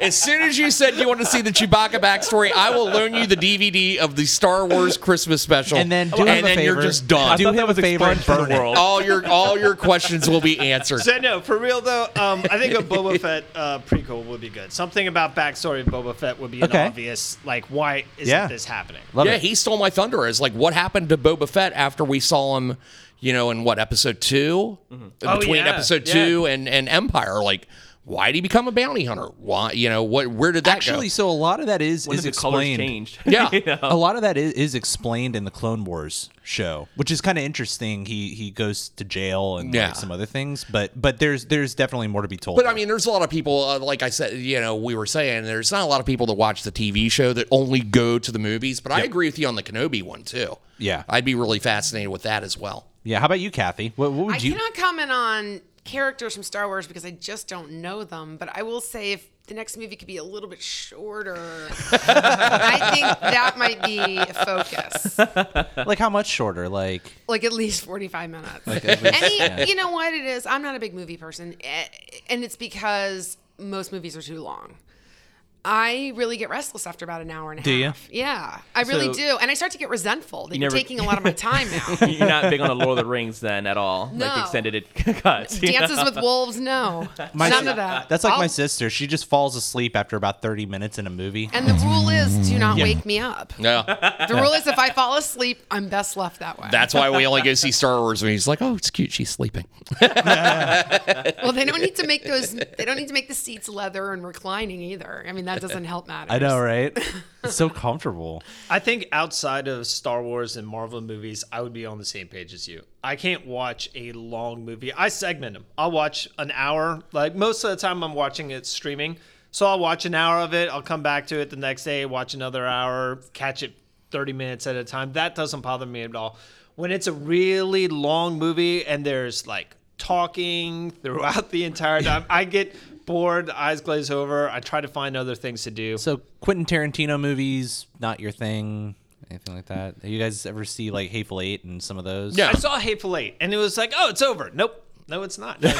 As soon as you said you want to see the Chewbacca backstory, I will loan you the DVD of the Star Wars Christmas special. And then do him and a then you're favor. just done. Do thought him that a favor and expunged from burn the it. world. all your all your questions will be answered. So no, for real though, um, I think a Boba Fett uh, prequel would be good. Something about backstory of Boba Fett would be an obvious, like why isn't Yeah. this happening? Love yeah, it. he stole my thunder. Is like what happened to Boba Fett after we saw him, you know, in what episode 2 Oh, between yeah, episode yeah. two and and Empire. Like, why did he become a bounty hunter? Why, you know, what? Where did that Actually, go? so a lot of that is When is the explained. changed. [laughs] Yeah. You know? A lot of that is, is explained in the Clone Wars show, which is kind of interesting. He he goes to jail and Yeah. like, some other things, but but there's there's definitely more to be told. But I mean, there's a lot of people, uh, like I said, you know, we were saying, there's not a lot of people that watch the TV show that only go to the movies. But I agree with you on the Kenobi one too. Yeah. I'd be really fascinated with that as well. yeah. How about you, Kathy? What, what would I you? cannot comment on characters from Star Wars because I just don't know them. But I will say if the next movie could be a little bit shorter, I think that might be a focus. like how much shorter? Like Like at least 45 minutes. at least- Any, yeah. you know what it is? I'm not a big movie person, eh, and it's because most movies are too long. I really get restless after about an hour and a Do ya? half. Yeah, I really So- do, and I start to get resentful that You you are taking a lot of my [laughs] time now. [laughs] You're not big on the Lord of the Rings then at all, like No. the extended it- [laughs] cuts. Dances know? with Wolves, no, My none of that. That's like my I'll- sister. She just falls asleep after about 30 minutes in a movie. And the rule is, do not Yeah. wake me up. Yeah. The rule is, if I fall asleep, I'm best left that way. That's why we only go see Star Wars when he's like, oh, it's cute. She's sleeping. well, they don't need to make those. They don't need to make the seats leather and reclining either. I mean, that doesn't help matters. I know, right? It's so comfortable. [laughs] I think outside of Star Wars and Marvel movies, I would be on the same page as you. I can't watch a long movie. I segment them. I'll watch an hour. Like most of the time, I'm watching it streaming. So I'll watch an hour of it. I'll come back to it the next day, watch another hour, catch it 30 minutes at a time. That doesn't bother me at all. When it's a really long movie and there's like talking throughout the entire time, I get bored, eyes glaze over. I try to find other things to do. So Quentin Tarantino movies, not your thing, anything like that. You guys ever see like Hateful Eight and some of those? Yeah. I saw Hateful Eight, and it was like, oh, it's over. Nope. No, it's not. [laughs] that's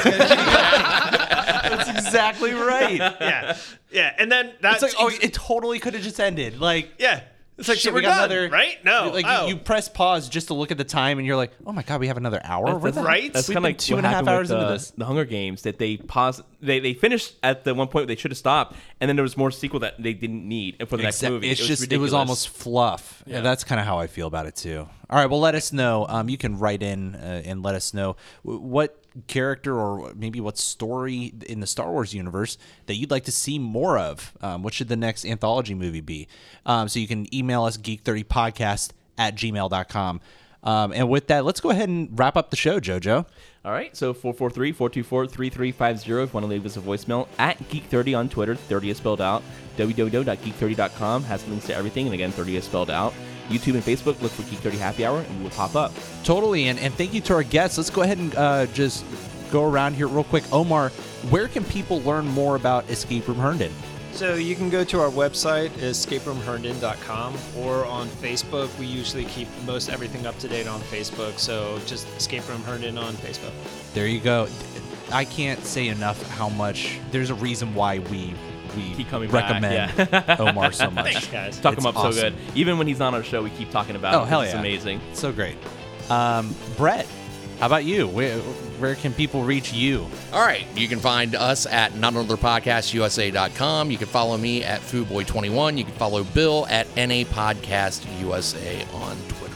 exactly right. yeah, yeah, and then that's It's like, oh, it totally could have just ended. Like, yeah. It's like shit, so we we're got done, another right? No, Like oh. you, you press pause just to look at the time, and you're like, oh my god, we have another hour. Where the right? heck- That's We've kind of like two what and a half happened hours with, into this. The Hunger Games that they paused. They they finished at the one point they should have stopped, and then there was more sequel that they didn't need for the next Exact- movie. It's it was just it was ridiculous. almost fluff. Yeah. that's kind of how I feel about it too. All right, well, let us know. Um, you can write in uh, and let us know w- what character or maybe what story in the Star Wars universe that you'd like to see more of. Um, what should the next anthology movie be? Um, so you can email us geek30podcast at gmail.com. Um, and with that, let's go ahead and wrap up the show, JoJo. All right, so 443-424-3350 if you want to leave us a voicemail. At Geek30 on Twitter, 30 is spelled out. www.geek30.com has links to everything, and again, 30 is spelled out. YouTube and Facebook, look for Geek30 Happy Hour, and we will pop up. Totally, and, and thank you to our guests. Let's go ahead and uh, just go around here real quick. Omar, where can people learn more about Escape Room Herndon? So you can go to our website, escaperoomherndon.com, or on Facebook. We usually keep most everything up to date on Facebook. So just Escape Room Herndon on Facebook. There you go. I can't say enough how much there's a reason why we we Keep coming back, recommend yeah. Omar so [laughs] much. Thanks, guys. Talk It's him up awesome. so good. Even when he's not on our show, we keep talking about Oh him. hell It's yeah, amazing. so great. Um, Brett, how about you? Where where can people reach you? All right. You can find us at notanotherpodcastusa.com. You can follow me at foodboy21. You can follow Bill at NA Podcast USA on Twitter.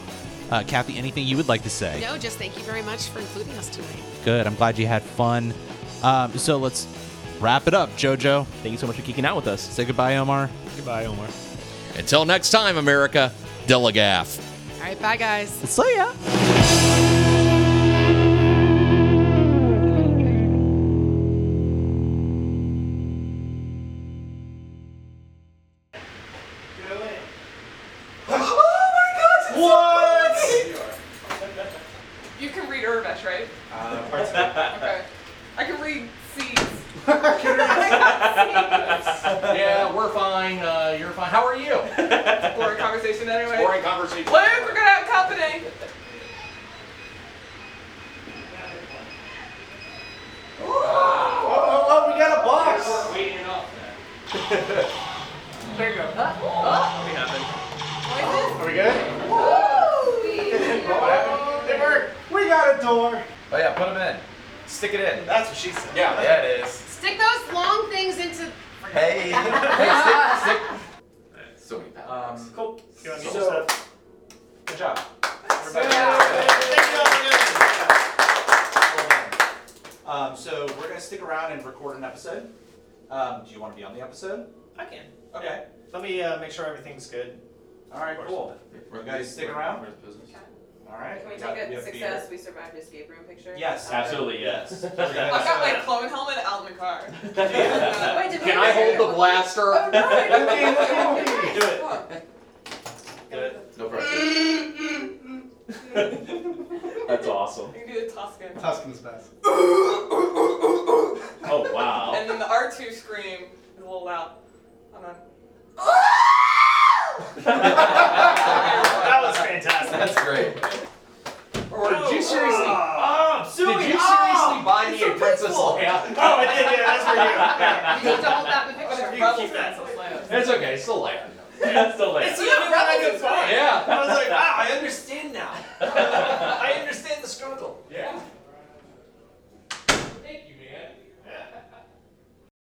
Uh, Kathy, anything you would like to say? No, just thank you very much for including us tonight. Good. I'm glad you had fun. Um, so let's wrap it up, JoJo. Thank you so much for kicking out with us. Say goodbye, Omar. Goodbye, Omar. Until next time, America, Delagaff. All right, bye, guys. See ya. There you go. What happened? Are we good? Woo! what happened? It worked. We got a door. Oh yeah, put them in. Stick it in. That's what she said. Yeah, yeah it is. Stick those long things into. Hey, [laughs] hey, stick, stick. So many pounds. Um, Cool. You want So- your stuff? good job. Um, so we're gonna stick around and record an episode. Um, do you want to be on the episode? I can. Okay. Let me uh, make sure everything's good. All right. Cool. You guys stick around. Where's the business? All right. Can we got- take we a have success, we survived escape room picture? Yes. Absolutely, yes. [laughs] We're gonna- I've got my clone helmet out in the car. [laughs] [laughs] Wait, did Can I hold the blaster? Oh, no, I didn't. Do it. Fuck. Do it. No pressure. That's awesome. You can do the Tusken. Tusken's best. Oh wow. And then the R2 scream is a little loud. Hold on. That was fantastic. That's great. Or did you seriously? Oh, Did you oh! seriously buy me a Princess Leia? Oh, I did. Yeah, that's for you. Yeah. [laughs] You need to hold that in the picture. You keep that. It's okay. It's still Leia. That's the It's the only one I could find. Yeah. I was like, wow, I understand now. [laughs] I understand the struggle. Yeah.